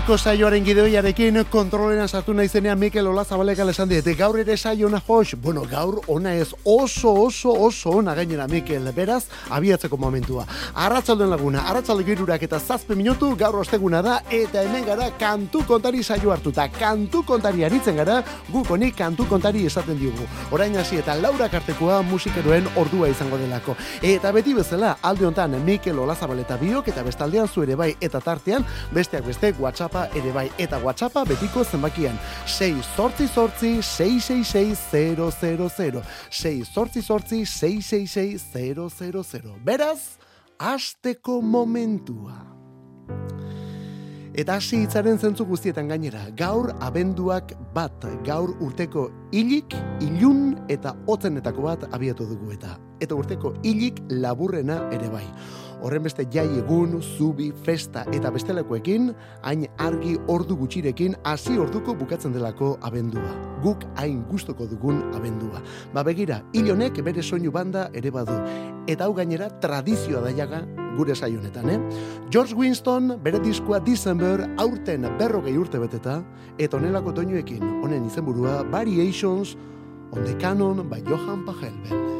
Gaurko saioaren gideoiarekin kontrolena sartu naizenean Mikel Ola Zabaleka esan diete. Gaur ere saio ona jos. Bueno, gaur ona ez oso oso oso ona gainera Mikel. Beraz, abiatzeko momentua. Arratsalden laguna, arratsalde girurak eta zazpe minutu gaur osteguna da eta hemen gara kantu kontari saio hartuta. Kantu kontari aritzen gara, guk honi kantu kontari esaten diogu. Orain hasi eta Laura Kartekoa musikeroen ordua izango delako. Eta beti bezala, alde hontan Mikel Ola Zabaleta biok eta bestaldean zu ere bai eta tartean besteak beste WhatsAppa ere bai eta WhatsAppa betiko zenbakian 6 sortzi sortzi 666 6 sortzi sortzi 666 Beraz, asteko momentua. Eta hasi hitzaren zentzu guztietan gainera, gaur abenduak bat, gaur urteko hilik, ilun eta hotzenetako bat abiatu dugu eta. Eta urteko hilik laburrena ere bai horren beste jai egun, zubi, festa eta bestelakoekin, hain argi ordu gutxirekin hasi orduko bukatzen delako abendua. Guk hain gustoko dugun abendua. Ba begira, ilonek bere soinu banda ere badu. Eta hau gainera tradizioa daiaga gure saionetan, eh? George Winston bere diskoa December aurten berrogei urte beteta, eta onelako toinuekin, honen izenburua Variations on the Canon by Johan Pachelbel.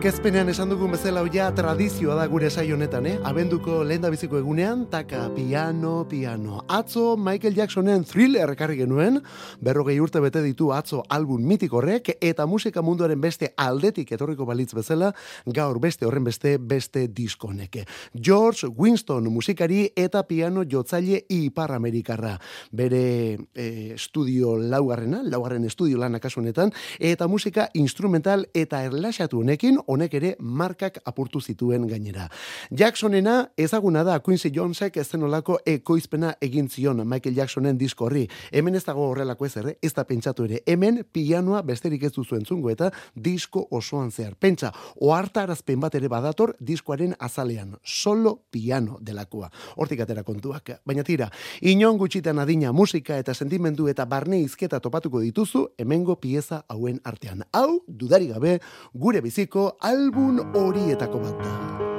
Aurkezpenean esan dugun bezala ja tradizioa da gure saio honetan, eh? Abenduko lehen biziko egunean, taka, piano, piano. Atzo Michael Jacksonen thriller ekarri genuen, berrogei urte bete ditu atzo album mitik horrek, eta musika munduaren beste aldetik etorriko balitz bezala, gaur beste horren beste beste diskoneke. George Winston musikari eta piano jotzaile ipar amerikarra. Bere eh, estudio laugarrena, laugarren estudio lan akasunetan, eta musika instrumental eta erlaxatu honekin honek ere markak apurtu zituen gainera. Jacksonena ezaguna da Quincy Jonesek ez zenolako ekoizpena egin zion Michael Jacksonen disko horri. Hemen ez dago horrelako ez ere, ez da pentsatu ere. Hemen pianoa besterik ez duzu entzungo eta disko osoan zehar. Pentsa, oharta arazpen bat ere badator diskoaren azalean. Solo piano delakoa. Hortik atera kontuak. Baina tira, inon gutxitan adina musika eta sentimendu eta barne izketa topatuko dituzu hemengo pieza hauen artean. Hau, dudari gabe, gure biziko album horietako bat da.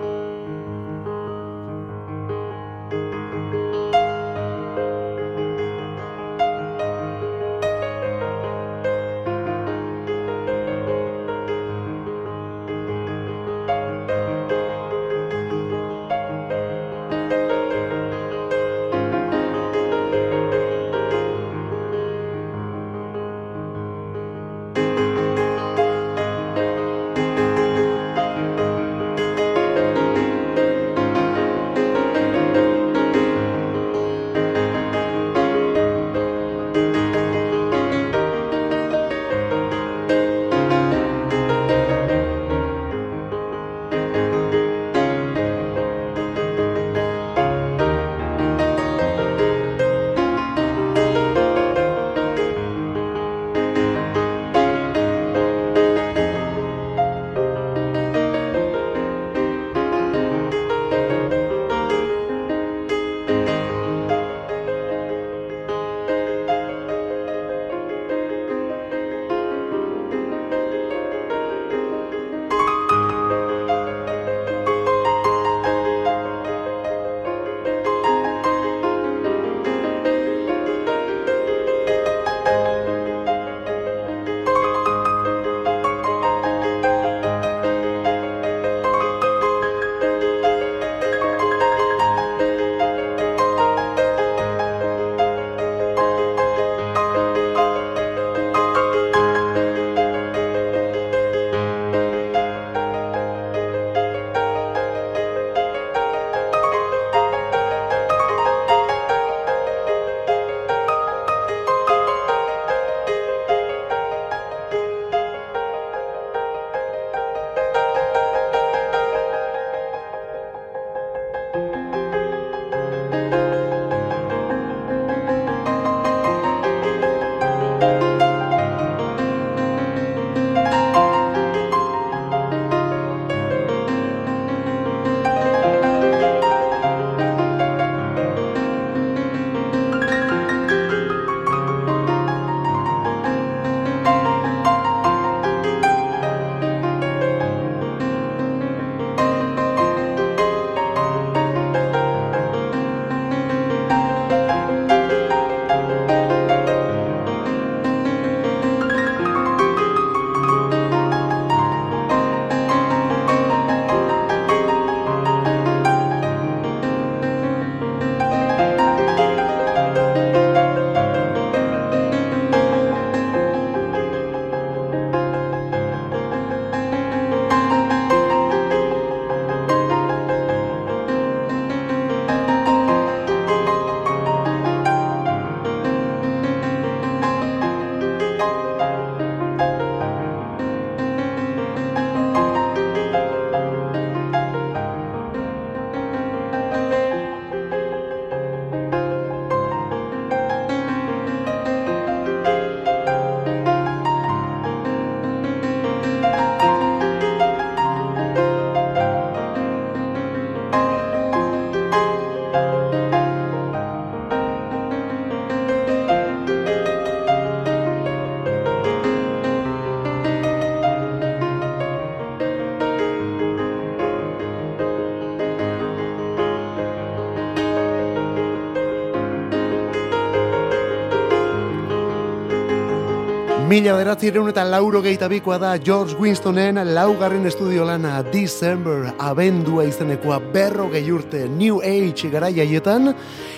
Mila beratzireun eta lauro bikoa da George Winstonen laugarren estudio lana December abendua izenekoa berro urte New Age garaiaietan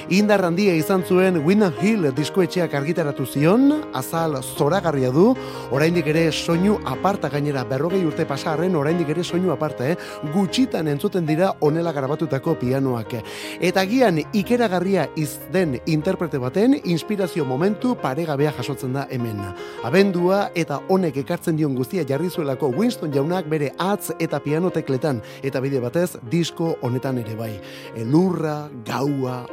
indar handia izan zuen Winna Hill diskoetxeak argitaratu zion azal zoragarria du oraindik ere soinu aparta gainera berrogei urte pasarren oraindik ere soinu aparta eh? gutxitan entzuten dira onela garabatutako pianoak eta gian ikeragarria izden interprete baten inspirazio momentu paregabea jasotzen da hemen abendua eta honek ekartzen dion guztia jarri zuelako Winston jaunak bere atz eta piano tekletan eta bide batez disko honetan ere bai. Elurra, gaua,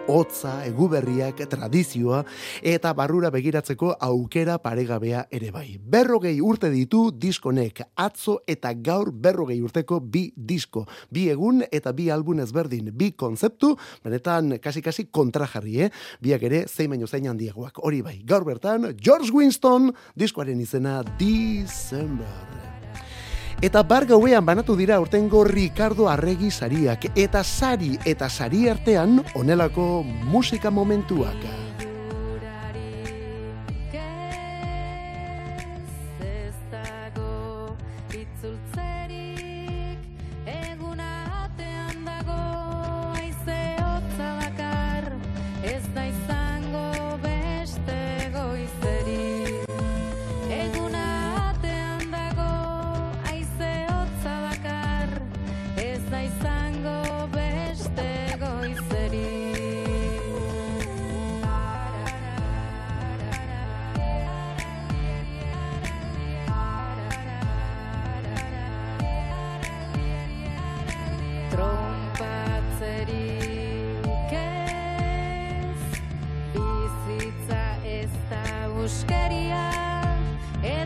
hotza, eguberriak, tradizioa eta barrura begiratzeko aukera paregabea ere bai. Berrogei urte ditu diskonek atzo eta gaur berrogei urteko bi disko. Bi egun eta bi album ezberdin, bi konzeptu, benetan kasi-kasi kontrajarri, eh? Biak ere, zein baino zein handiagoak. Hori bai, gaur bertan, George Winston, diskoaren izena December. Eta bar gauean banatu dira urtengo Ricardo Arregi sariak eta sari eta sari artean onelako musika momentuak. uskeria e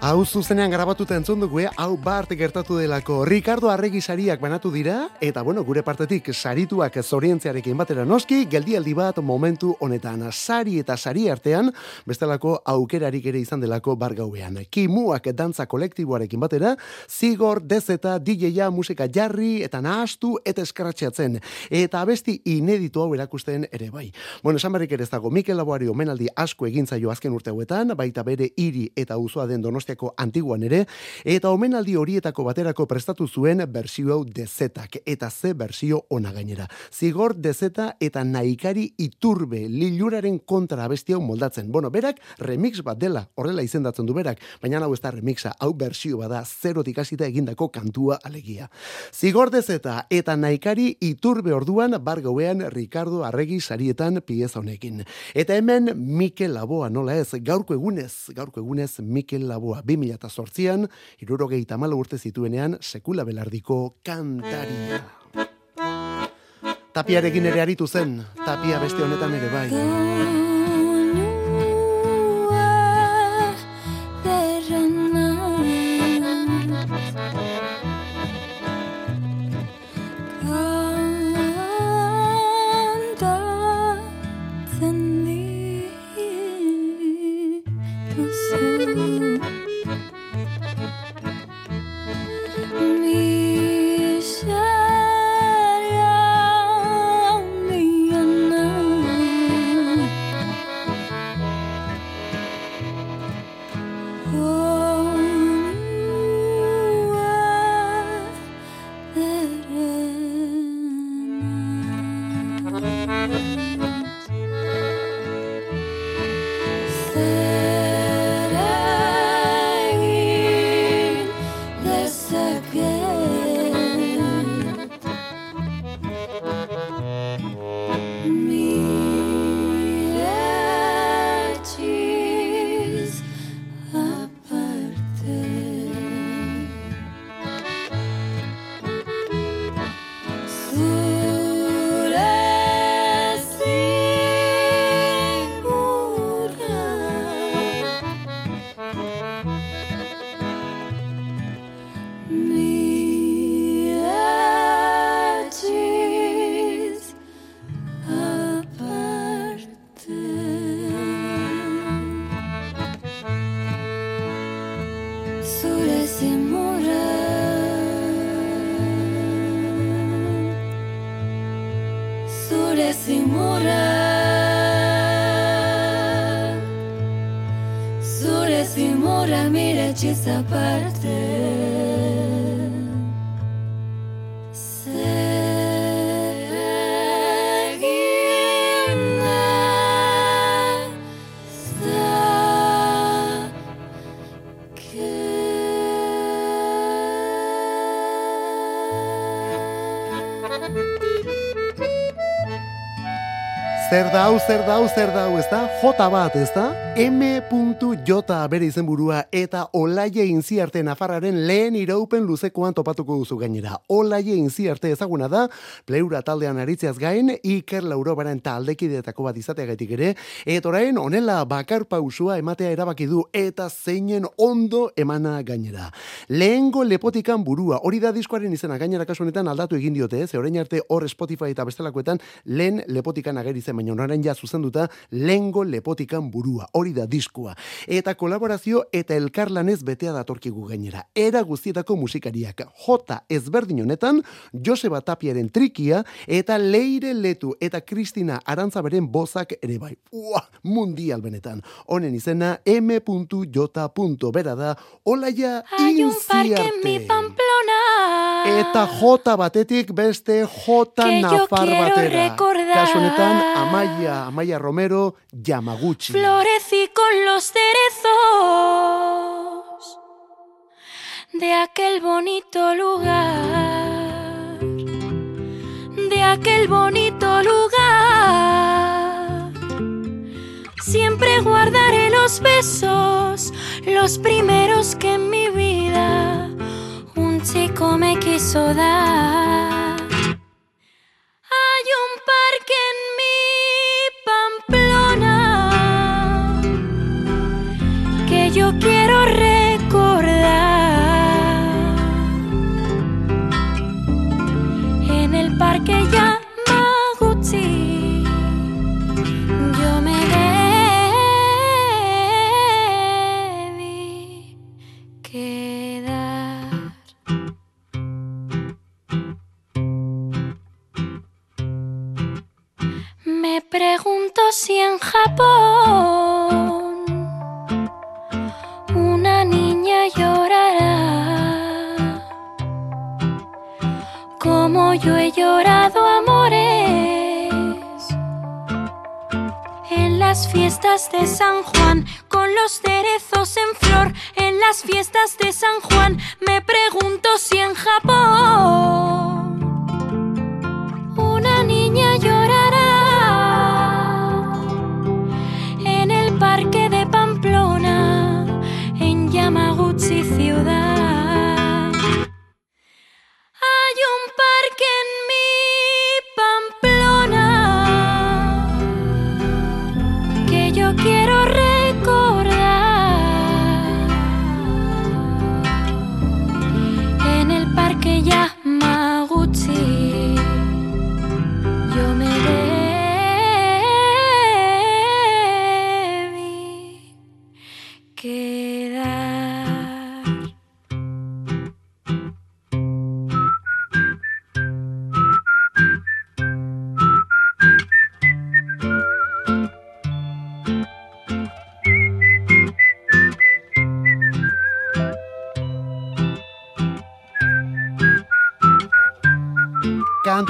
Hau zuzenean grabatuta entzun dugu, eh? hau bart gertatu delako. Ricardo Arregi sariak banatu dira, eta bueno, gure partetik sarituak zorientziarekin batera noski, geldialdi bat momentu honetan. Sari eta sari artean, bestelako aukerarik ere izan delako bargauean. Kimuak dantza kolektiboarekin batera, zigor, dezeta, DJ-a, musika jarri, eta nahastu, eta eskratxeatzen. Eta abesti ineditu hau erakusten ere bai. Bueno, esan barrik ere ez dago, Mikel Laboari omenaldi asko egintzaio azken urte hauetan, baita bere hiri eta uzoa den donostiak antiguan ere, eta omenaldi horietako baterako prestatu zuen bersio hau dezetak, eta ze bersio ona gainera. Zigor dezeta eta naikari iturbe liluraren kontra abesti hau moldatzen. Bueno, berak remix bat dela, horrela izendatzen du berak, baina hau ez da remixa, hau bersio bada zerotik hasita egindako kantua alegia. Zigor dezeta eta naikari iturbe orduan bargauean Ricardo Arregi sarietan pieza honekin. Eta hemen Mikel Laboa nola ez, gaurko egunez, gaurko egunez Mikel Laboa 2008an, irurogei tamala urte zituenean, sekula belardiko kantaria. Tapiarekin ere aritu zen, tapia beste honetan ere bai. Zer dau, zer dau, zer dau, ez da? J bat, ez da? M.J bere izenburua eta Olaie Inziarte Nafarraren lehen iraupen luzekoan topatuko duzu gainera. Olaie Inziarte ezaguna da, pleura taldean aritzeaz gain, Iker Laurobaren taldekidetako bat izateagatik ere, eta orain onela bakar pausua ematea erabaki du eta zeinen ondo emana gainera. Lehengo lepotikan burua, hori da diskoaren izena gainera kasuanetan aldatu egin diote, ze orain arte hor Spotify eta bestelakoetan lehen lepotikan ageri zen baina onaren ja zuzenduta lengo lepotikan burua, hori da diskua. Eta kolaborazio eta elkarlanez betea datorkigu gainera. Era guztietako musikariak, J ezberdin honetan, Joseba Tapiaren trikia, eta Leire Letu eta Kristina Arantzaberen bozak ere bai. Ua, mundial benetan. Honen izena M.J. Bera da, olaia inziarte. Eta J batetik beste J Nafar batera. Kasu honetan, Amaya, Amaya Romero, Yamaguchi. Con los cerezos de aquel bonito lugar, de aquel bonito lugar. Siempre guardaré los besos, los primeros que en mi vida un chico me quiso dar. Hay un parque quiero recordar. En el parque Yamaguchi de San Juan, con los cerezos en flor, en las fiestas de San Juan, me pregunto si en Japón una niña llorará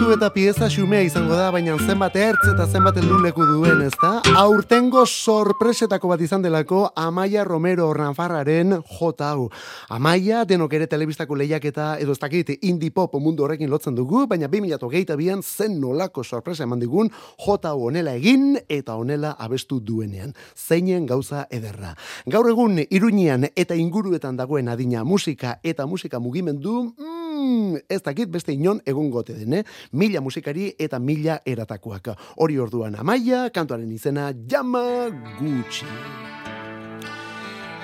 kantu eta pieza xumea izango da, baina zenbat ertz eta zenbat leku duen, ez da? Aurtengo sorpresetako bat izan delako Amaia Romero Ranfarraren jota hau. Amaia, denok ere telebistako lehiak eta edo ez dakit indie pop mundu horrekin lotzen dugu, baina 2008 bian zen nolako sorpresa eman digun jota hau onela egin eta onela abestu duenean. Zeinen gauza ederra. Gaur egun iruñean eta inguruetan dagoen adina musika eta musika mugimendu, mm, ez dakit beste inon egun gote den, mila musikari eta mila eratakoak. Hori orduan amaia, kantuaren izena jama gutxi.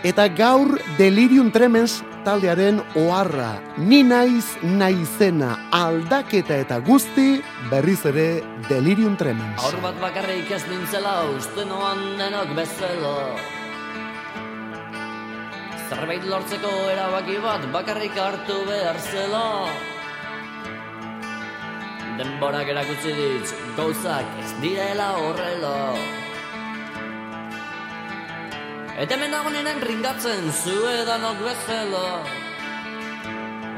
Eta gaur delirium tremens taldearen oharra, ni naiz naizena aldaketa eta guzti berriz ere delirium tremens. Aur bat bakarrik ez nintzela uste noan denok bezala. Zerbait lortzeko erabaki bat bakarrik hartu behar zela. Denborak erakutsi dit, gauzak ez direla horrela. Eta hemen dagoenen ringatzen zu edanok bezala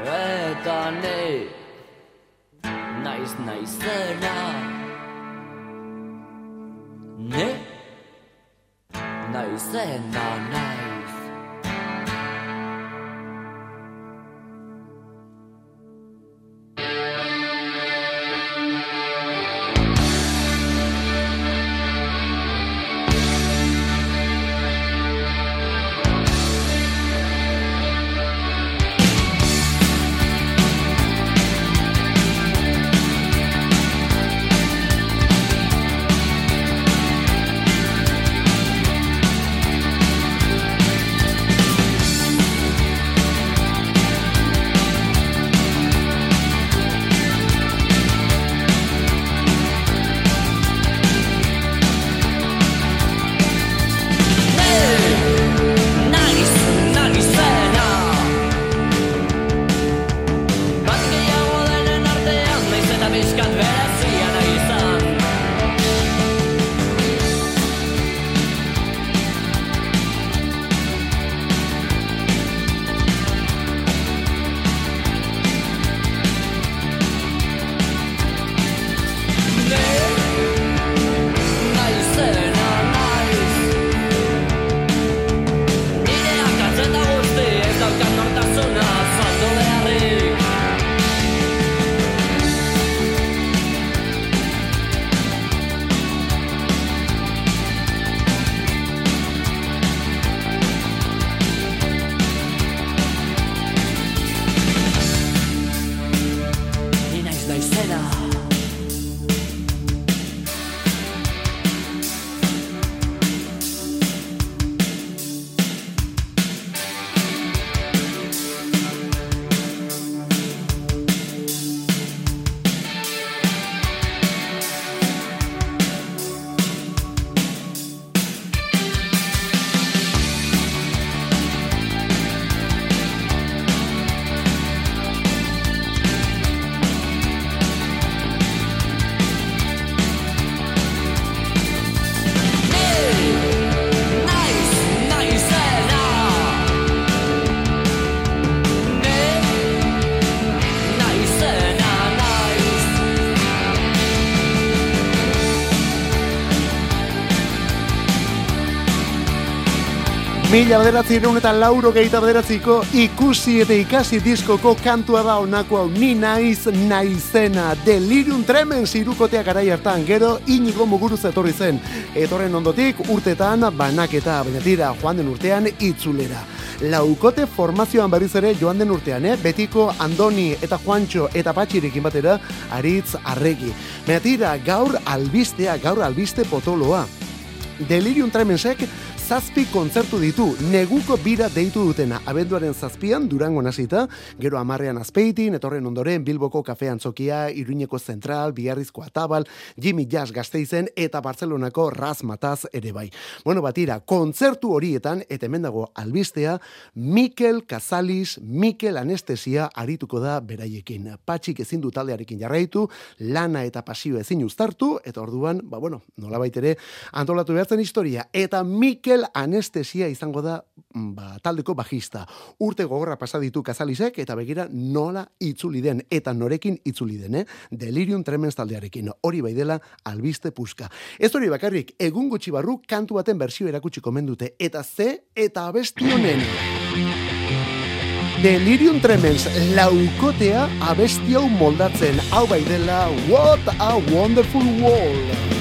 Eta ne Naiz naizena Ne Naizena naiz Naiz, Mila bederatzi eta lauro gehieta bederatziko ikusi eta ikasi diskoko kantua da onako hau ni naiz naizena delirium tremens irukotea garai hartan gero inigo muguruz etorri zen etorren ondotik urtetan banaketa baina tira joan den urtean itzulera laukote formazioan berriz ere joan den urtean, eh? betiko Andoni eta Juancho eta Patxirekin batera aritz arregi. Baina tira, gaur albistea, gaur albiste potoloa. Delirium Tremensek zazpi kontzertu ditu, neguko bira deitu dutena, abenduaren zazpian durango hasita, gero amarrean azpeitin, etorren ondoren Bilboko kafean zokia, Iruñeko Zentral, Biarrizko Atabal, Jimmy Jazz Gasteizen eta Barcelonako Raz Mataz ere bai. Bueno, batira, kontzertu horietan, eta hemen dago albistea, Mikel Casalis, Mikel Anestesia arituko da beraiekin. Patxik ezin du taldearekin jarraitu, lana eta pasio ezin uztartu, eta orduan, ba bueno, nolabait ere, antolatu behartzen historia, eta Mikel Anestesia izango da mm, ba, taldeko bajista. Urte gogorra pasa ditu Casalisek, eta begira nola itzuli den, eta norekin itzuli den, eh? Delirium Tremens taldearekin. Hori bai dela albiste puska. Ez hori bakarrik, egun gutxi barru kantu baten bersio erakutsi komendute, eta ze eta abesti honen. Delirium Tremens laukotea abesti hau moldatzen. Hau bai dela, what a wonderful world.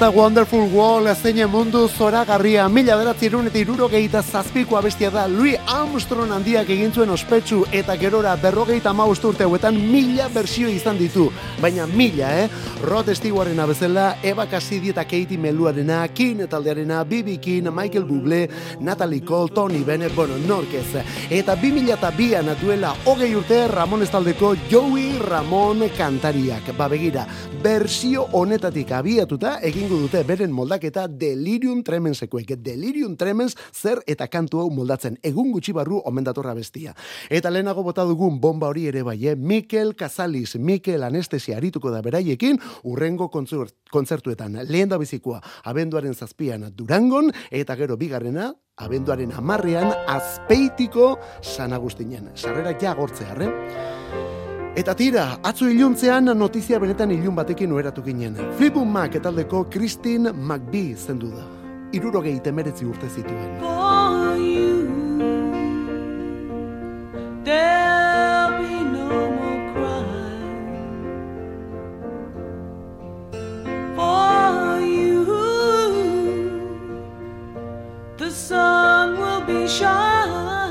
What a Wonderful World, zein mundu zoragarria, mila beratzerun eta irurogeita zazpiko abestia da, Louis Armstrong handiak egin zuen ospetsu eta gerora berrogeita maust urte hauetan mila bersio izan ditu, baina mila, eh? Rod Stewartren abezela, Eva Cassidy eta Katie Meluarena, Kin taldearena, Bibi King, Michael Bublé, Natalie Cole, Tony Bennett, bueno, norkez. Eta 2000 eta bian duela hogei urte Ramon Estaldeko Joey Ramon kantariak. Ba begira, bersio honetatik abiatuta egingo dute beren moldaketa Delirium Tremensekoek. Delirium Tremens zer eta kantu hau moldatzen. Egun gutxi barru omen datorra bestia. Eta lehenago bota dugun bomba hori ere bai, eh? Mikel Casalis, Mikel Anestesia arituko da beraiekin, urrengo kontzert, kontzertuetan. Lehen da bizikoa, abenduaren zazpian Durangon, eta gero bigarrena, abenduaren amarrean, azpeitiko San Agustinen. Sarrerak ja gortzearre. Eta tira, atzo iluntzean notizia benetan ilun batekin oeratu ginen. Flipu Mac etaldeko Christine McBee zendu da. Irurogei temeretzi urte zituen. For be no more. For you, the sun will be shining,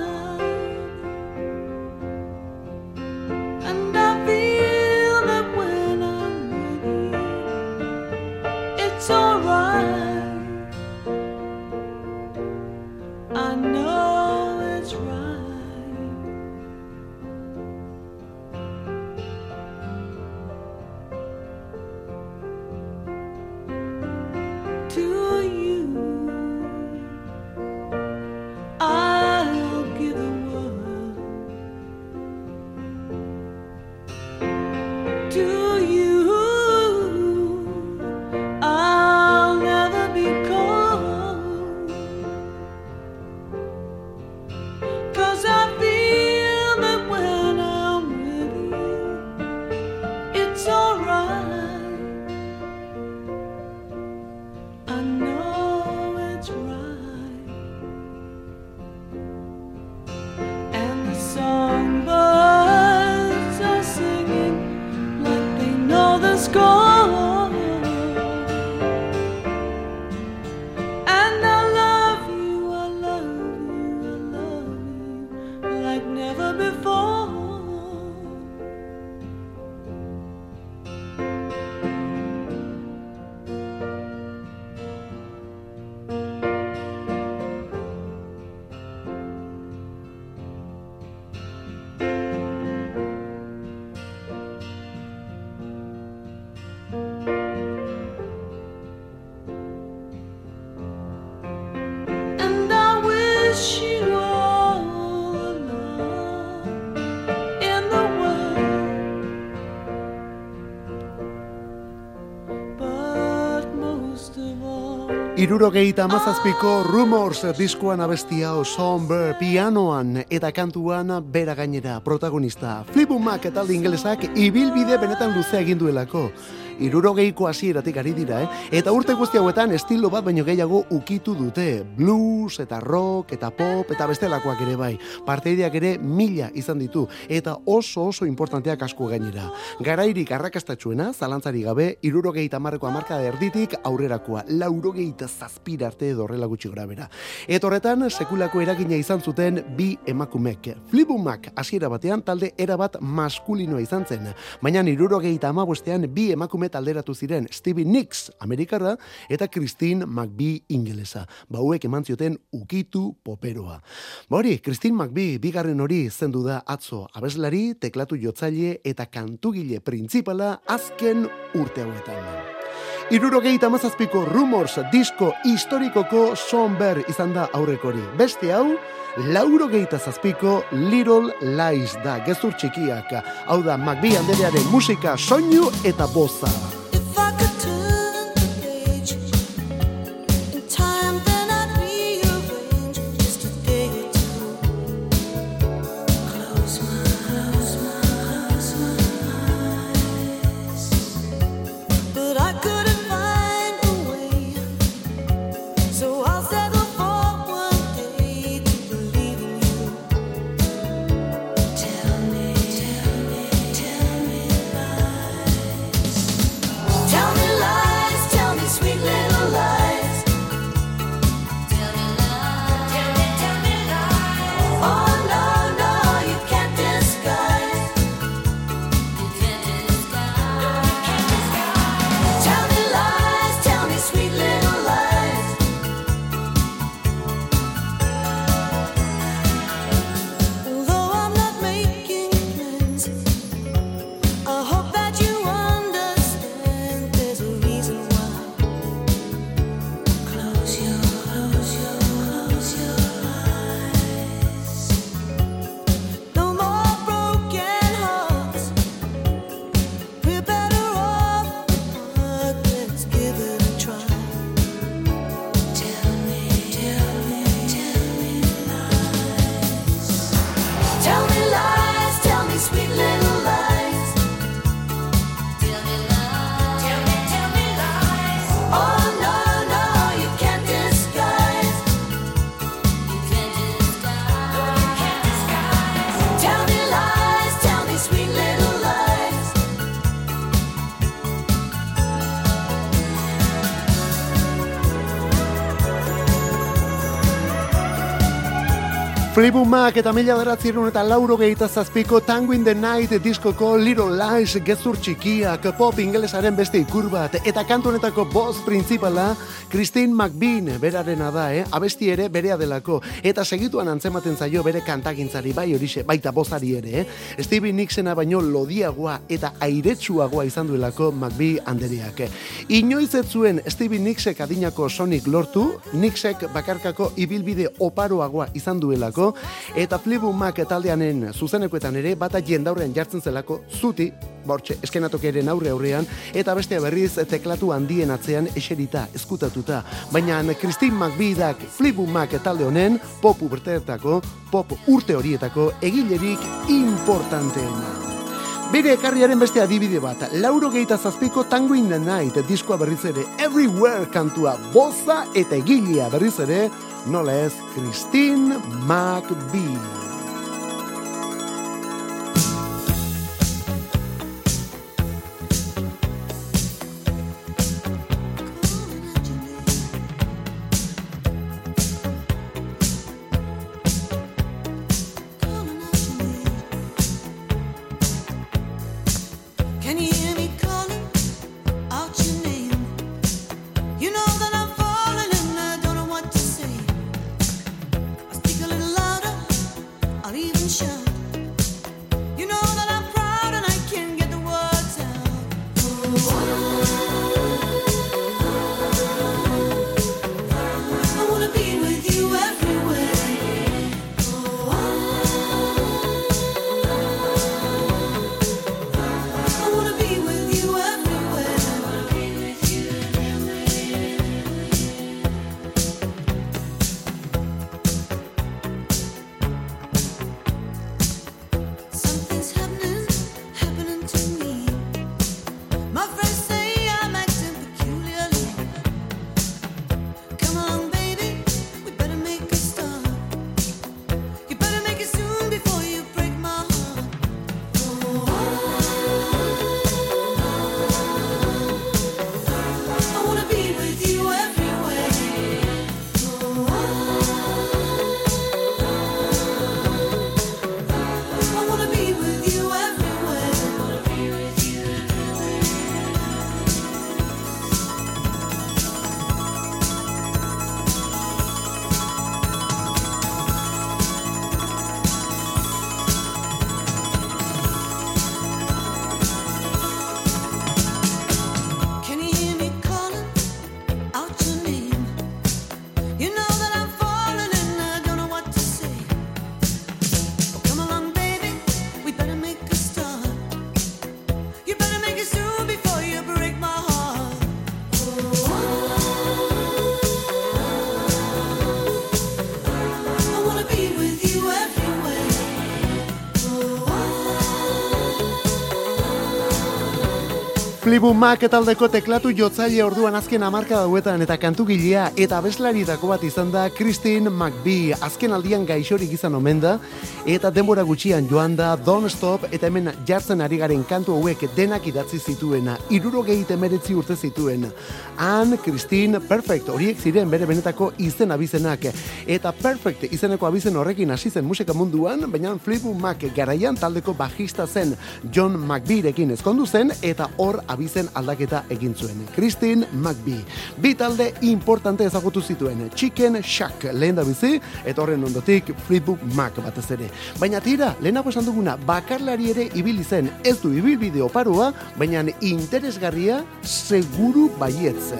Irurogeita amazazpiko Rumors diskoan abestia Somber pianoan eta kantuan bera gainera protagonista. Flipumak eta alde ingelesak ibilbide benetan luzea egin duelako. Irurogeiko hasieratik ari dira, eh? Eta urte guzti hauetan estilo bat baino gehiago ukitu dute. Blues eta rock eta pop eta bestelakoak ere bai. Parteideak ere mila izan ditu eta oso oso importanteak asko gainera. Garairik arrakastatxuena, zalantzari gabe, irurogeita marreko amarka erditik aurrerakoa, laurogeita zazpira arte edo horrela gutxi gora bera. Eta horretan, sekulako eragina izan zuten bi emakumek. Flibumak hasiera batean talde erabat maskulinoa izan zen, baina irurogeita amabostean bi emakume talderatu ziren Stevie Nicks, Amerikarra, eta Christine McBee ingelesa. Bauek eman zioten ukitu poperoa. Ba Christine McBee bigarren hori zendu da atzo abeslari, teklatu jotzaile eta kantugile printzipala azken urte hauetan. Irurogeita mazazpiko Rumors disko historikoko Somber izan da aurrekori. Beste hau, laurogeita zazpiko Little Lies da, gezur txikiak. Hau da, McBee anderearen musika, soinu eta boza. Fleetwood eta mila beratzerun eta lauro gehieta zazpiko Tango in the Night diskoko Little Lies gezur txikiak pop ingelesaren beste ikur bat eta kantu honetako boss principala Christine McBean berarena da, eh? abesti ere berea delako eta segituan antzematen zaio bere kantagintzari bai horixe baita bozari ere eh? Stevie Nixena baino lodiagoa eta airetsuagoa izan duelako McBee anderiak Inoiz ez zuen Stevie Nixek adinako Sonic lortu Nixek bakarkako ibilbide oparoagoa izan duelako eta Fleetwood taldeanen zuzenekoetan ere bata jendaurrean jartzen zelako zuti bortxe, eskenatokiaren aurre aurrean, eta bestea berriz teklatu handien atzean eserita, eskutatuta. Baina Christine McBeedak Fleetwood Mac talde honen, pop urteetako, pop urte horietako, egilerik importanteena. Bere ekarriaren beste adibide bat, lauro geita zazpiko Tango in the Night diskoa berriz ere, Everywhere kantua, boza eta egilea berriz ere, nola ez, Christine McBee. Fleetwood Mac taldeko teklatu jotzaile orduan azken amarka dauetan eta kantugilea eta abeslaritako bat izan da Christine McBee. Azken aldian gaixorik izan omen da eta denbora gutxian joan da Don't Stop eta hemen jartzen ari garen kantu hauek denak idatzi zituena. Irurogei temeretzi urte zituen. Han, Christine, Perfect horiek ziren bere benetako izen abizenak. Eta Perfect izeneko abizen horrekin hasi zen musika munduan, baina Fleetwood Mac garaian taldeko bajista zen John McBeerekin ezkondu zen eta hor abizen aldaketa egin zuen. Christine McBee. Bi talde importante ezagutu zituen. Chicken Shack lehen da bizi, eta horren ondotik Fleetwood Mac batez ere. Baina tira, lehenago esan duguna, bakarlari ere ibili zen. Ez du ibilbide oparoa, baina interesgarria seguru baietz.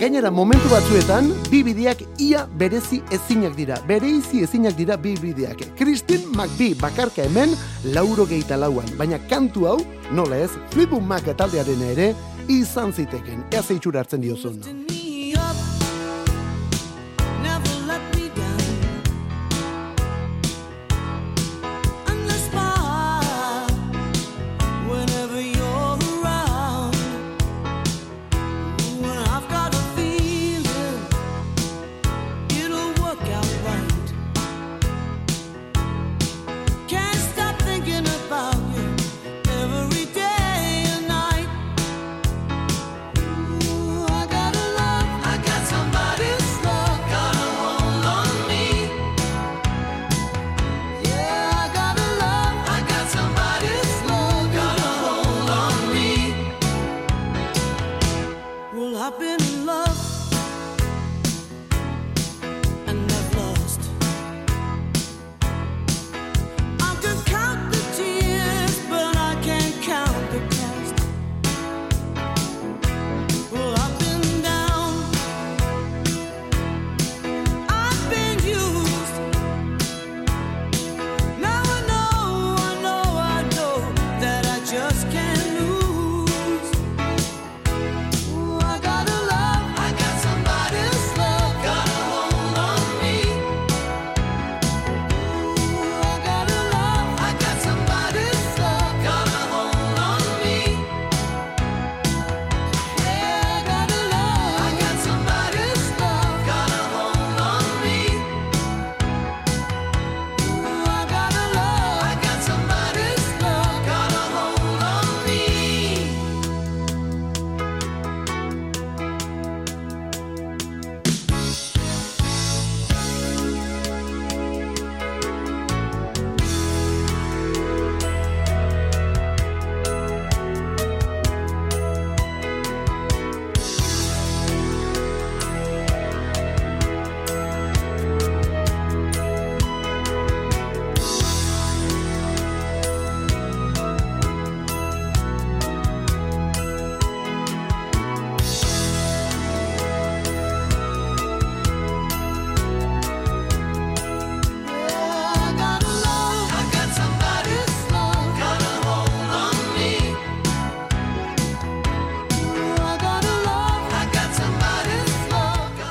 Gainera, momentu batzuetan, bi bideak ia berezi ezinak dira. Bereizi ezinak dira bi bideak. Christine McBee bakarka hemen, lauro geita lauan. Baina kantu hau, nola ez, Fleetwood Mac taldearen ere, izan ziteken. Ea zeitxura hartzen diozun.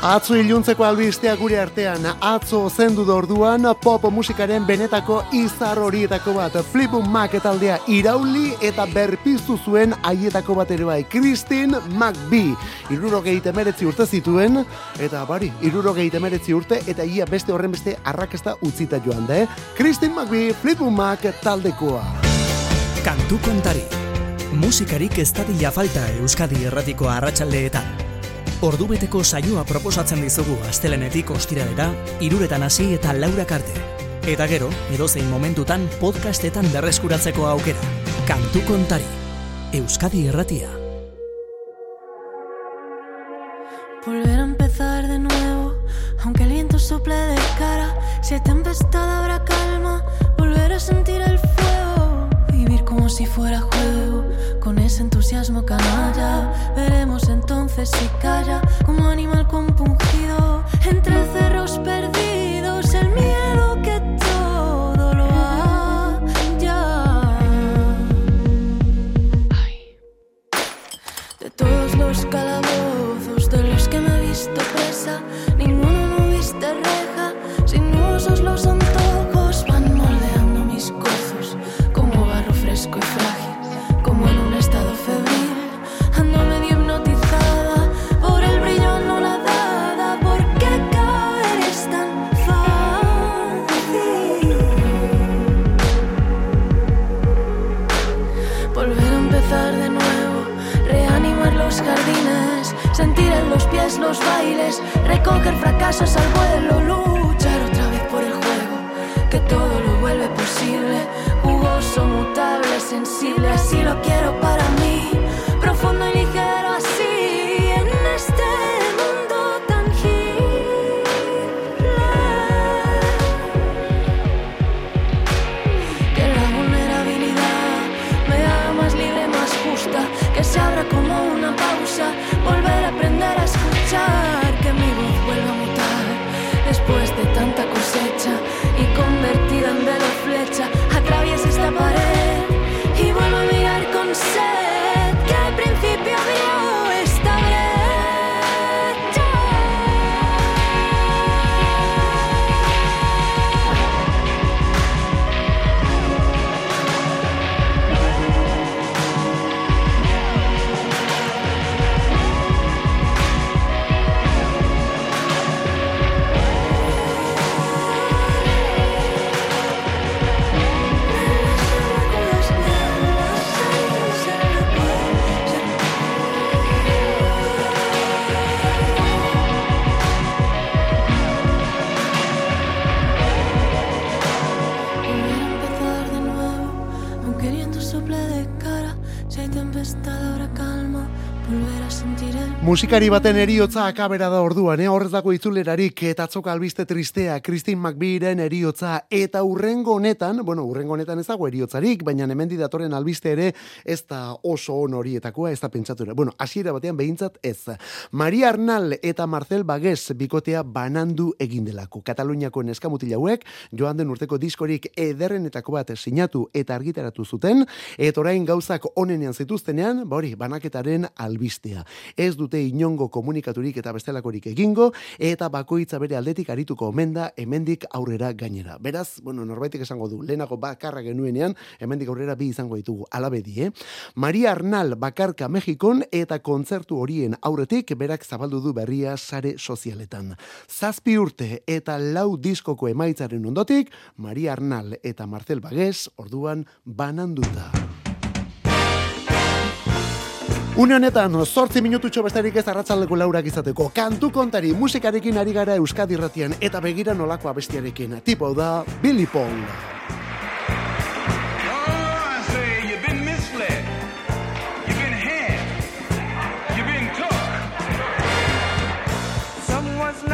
Atzo iluntzeko albistea gure artean, atzo zendu da orduan pop musikaren benetako izar horietako bat, Fleetwood Mac taldea irauli eta berpiztu zuen haietako bat ere bai, Christine McBee, irurogei temeretzi urte zituen, eta bari, irurogei temeretzi urte, eta ia beste horren beste arrakesta utzita joan da, eh? Christine McBee, Fleetwood Mac taldekoa. Kantu kontari. Musikarik ez dadila falta Euskadi erratiko arratsaldeetan. Ordubeteko saioa proposatzen dizugu astelenetik ostiralera, iruretan hasi eta laurak arte. Eta gero, edozein momentutan podcastetan berreskuratzeko aukera. Kantu kontari. Euskadi erratia. Volver a empezar de nuevo, aunque el viento sople de cara. Si hay tempestad habrá calma, volver a sentir el fuego. Vivir como si fuera juego, con ese entusiasmo canalla. Veremos entonces si calla, como animal compungido. Entre Musikari baten eriotza akabera da orduan, eh? horrez itzulerarik eta atzoka albiste tristea, Christine McBeeren eriotza, eta urrengo honetan, bueno, urrengo honetan ez dago eriotzarik, baina hemendi datorren albiste ere ez da oso on horietakoa, ez da pentsatu ere. Bueno, hasiera batean behintzat ez. Maria Arnal eta Marcel Baguez bikotea banandu egin delako. Kataluniako neskamutil hauek, joan den urteko diskorik ederrenetako bat sinatu eta argitaratu zuten, eta orain gauzak onenean zituztenean, ba hori, banaketaren albistea. Ez dute inongo komunikaturik eta bestelakorik egingo, eta bakoitza bere aldetik arituko omen da hemendik aurrera gainera. Beraz, bueno, norbaitek esango du, lehenako bakarra genuenean, hemendik aurrera bi izango ditugu alabedi, eh? Maria Arnal bakarka Mexikon eta kontzertu horien aurretik berak zabaldu du berria sare sozialetan. Zazpi urte eta lau diskoko emaitzaren ondotik, Maria Arnal eta Marcel Baguez orduan bananduta. Une honetan, sortzi minututxo bestarik ez arratzaldeko laurak izateko. Kantu kontari, musikarekin ari gara Euskadi ratian eta begira nolako abestiarekin. Tipo da, Billy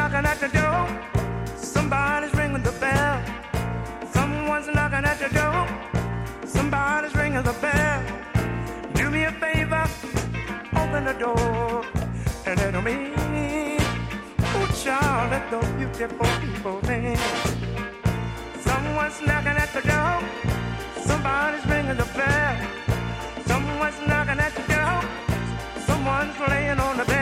knocking at the door. Somebody's ringing the bell. Someone's knocking at the door. Somebody's ringing the bell. Do me a favor, open the door and let me in. Oh, child, let those beautiful people in. Someone's knocking at the door. Somebody's ringing the bell. Someone's knocking at the door. Someone's laying on the bell.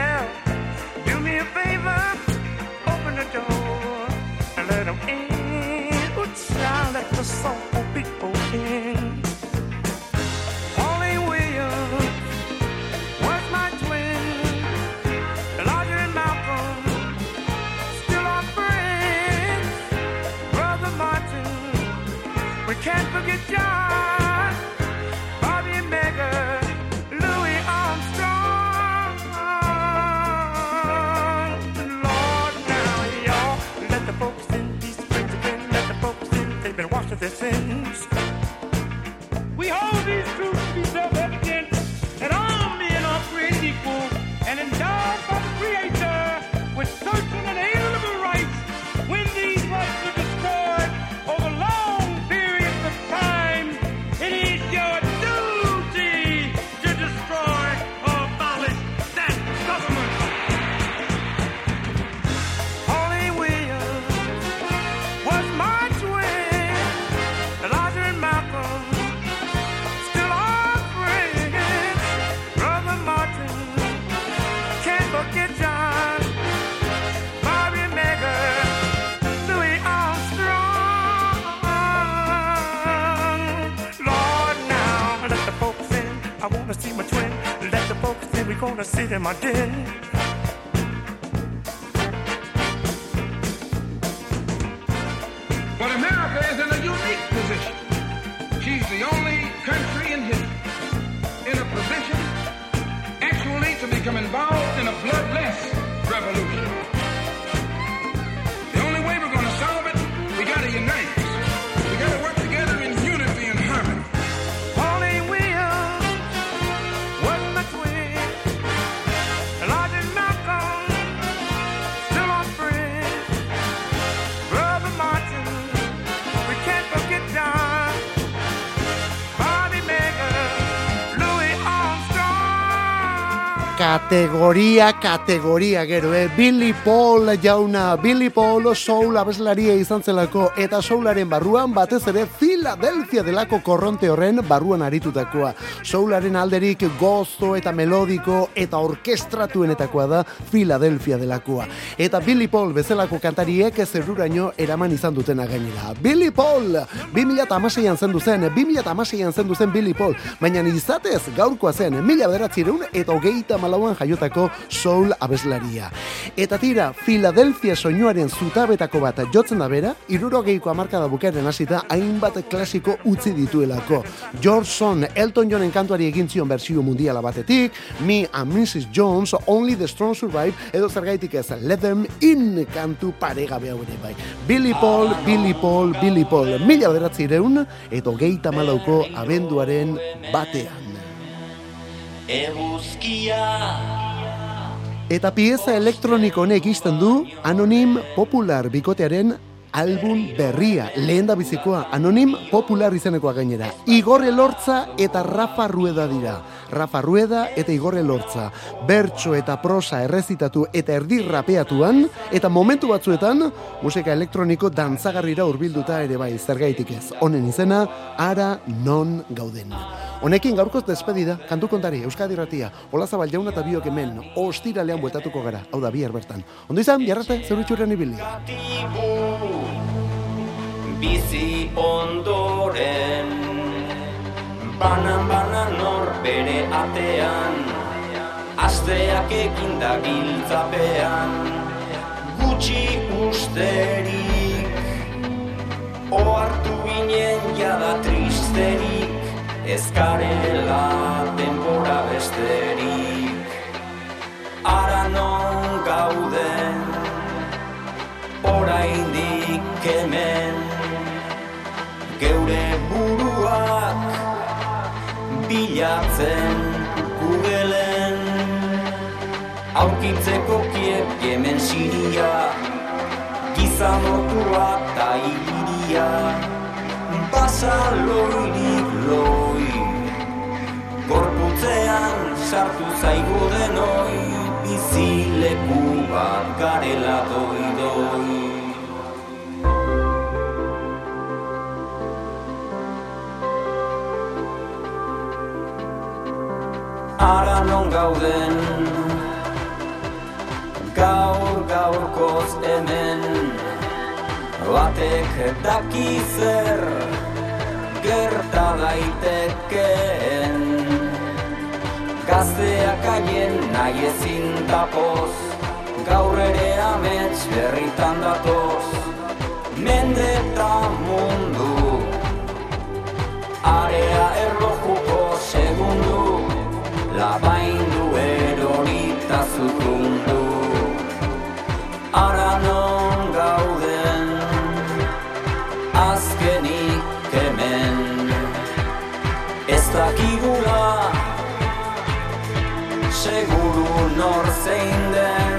Sins. We hold these truths my den. Kategoria, kategoria gero, eh? Billy Paul jauna, Billy Paul soul abeslaria izan zelako, eta soularen barruan batez ere Philadelphia delako korronte horren barruan aritutakoa. Soularen alderik gozo eta melodiko eta orkestratuenetakoa da Philadelphia delakoa. Eta Billy Paul bezalako kantariek zerruraino eraman izan dutena gainera. Billy Paul, 2006an zendu zen, 2006an zendu zen Billy Paul, baina izatez gaurkoa zen, mila bederatzireun eta hogeita malauan jaiotako soul abeslaria. Eta tira, Philadelphia soinuaren zutabetako bat jotzen da bera, irurogeiko amarkada bukaren hasita hainbat klasiko utzi dituelako. George Son, Elton Johnen kantuari egin zion bersio mundiala batetik, Me and Mrs. Jones, Only the Strong Survive, edo zergaitik ez, Let Them In kantu paregabe hau ere bai. Billy Paul, Billy Paul, Billy Paul, mila bederatzireun, eta hogeita malauko abenduaren batean. Eta pieza elektroniko honek izten du Anonim Popular bikotearen album berria, lehen da bizikoa, Anonim Popular izenekoa gainera. Igorre Lortza eta Rafa Rueda dira. Rafa Rueda eta Igorre Lortza. Bertso eta prosa errezitatu eta erdi rapeatuan, eta momentu batzuetan, musika elektroniko dantzagarrira hurbilduta ere bai, zergaitik ez. Honen izena, ara non gauden. Honekin gaurkoz despedida, kantu kontari, Euskadi Ratia, Ola Zabal jauna eta biok hemen, ostiralean bueltatuko gara, hau da bihar bertan. Ondo izan, biarrate, zerutxurren ibili. bizi ondoren Banan banan nor bere atean Asteak eginda giltzapean Gutxi usterik Oartu ginen jada tristerik Ezkarela denbora besterik. Ara non gauden oraindik hemen. Geure buruak bilatzen Googleen. Aurkitzeko kiep hemen siria gizamotua eta iria. Basa loirik loi gorputzean sartu zaigu denoi bizileku bat garela doi doi. Ara non gauden Gaur gaurkoz hemen. Batek daki zer Gerta daitekeen Gazteak haien nahi ezin tapoz Gaur ere amets berritan datoz. Mende eta mundu. Area erlojuko segundu. Labaindu zein den.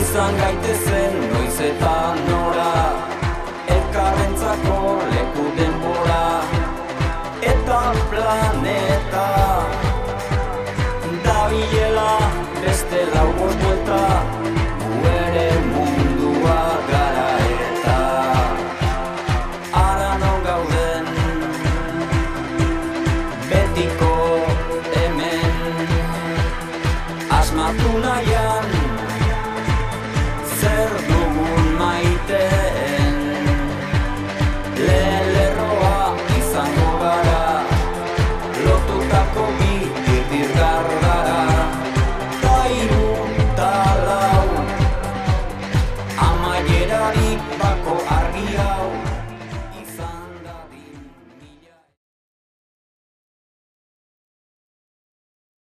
Izan gaitezen noiz eta nora Elkarrentzako leku denbora Eta planeta. Dabilela beste lau bost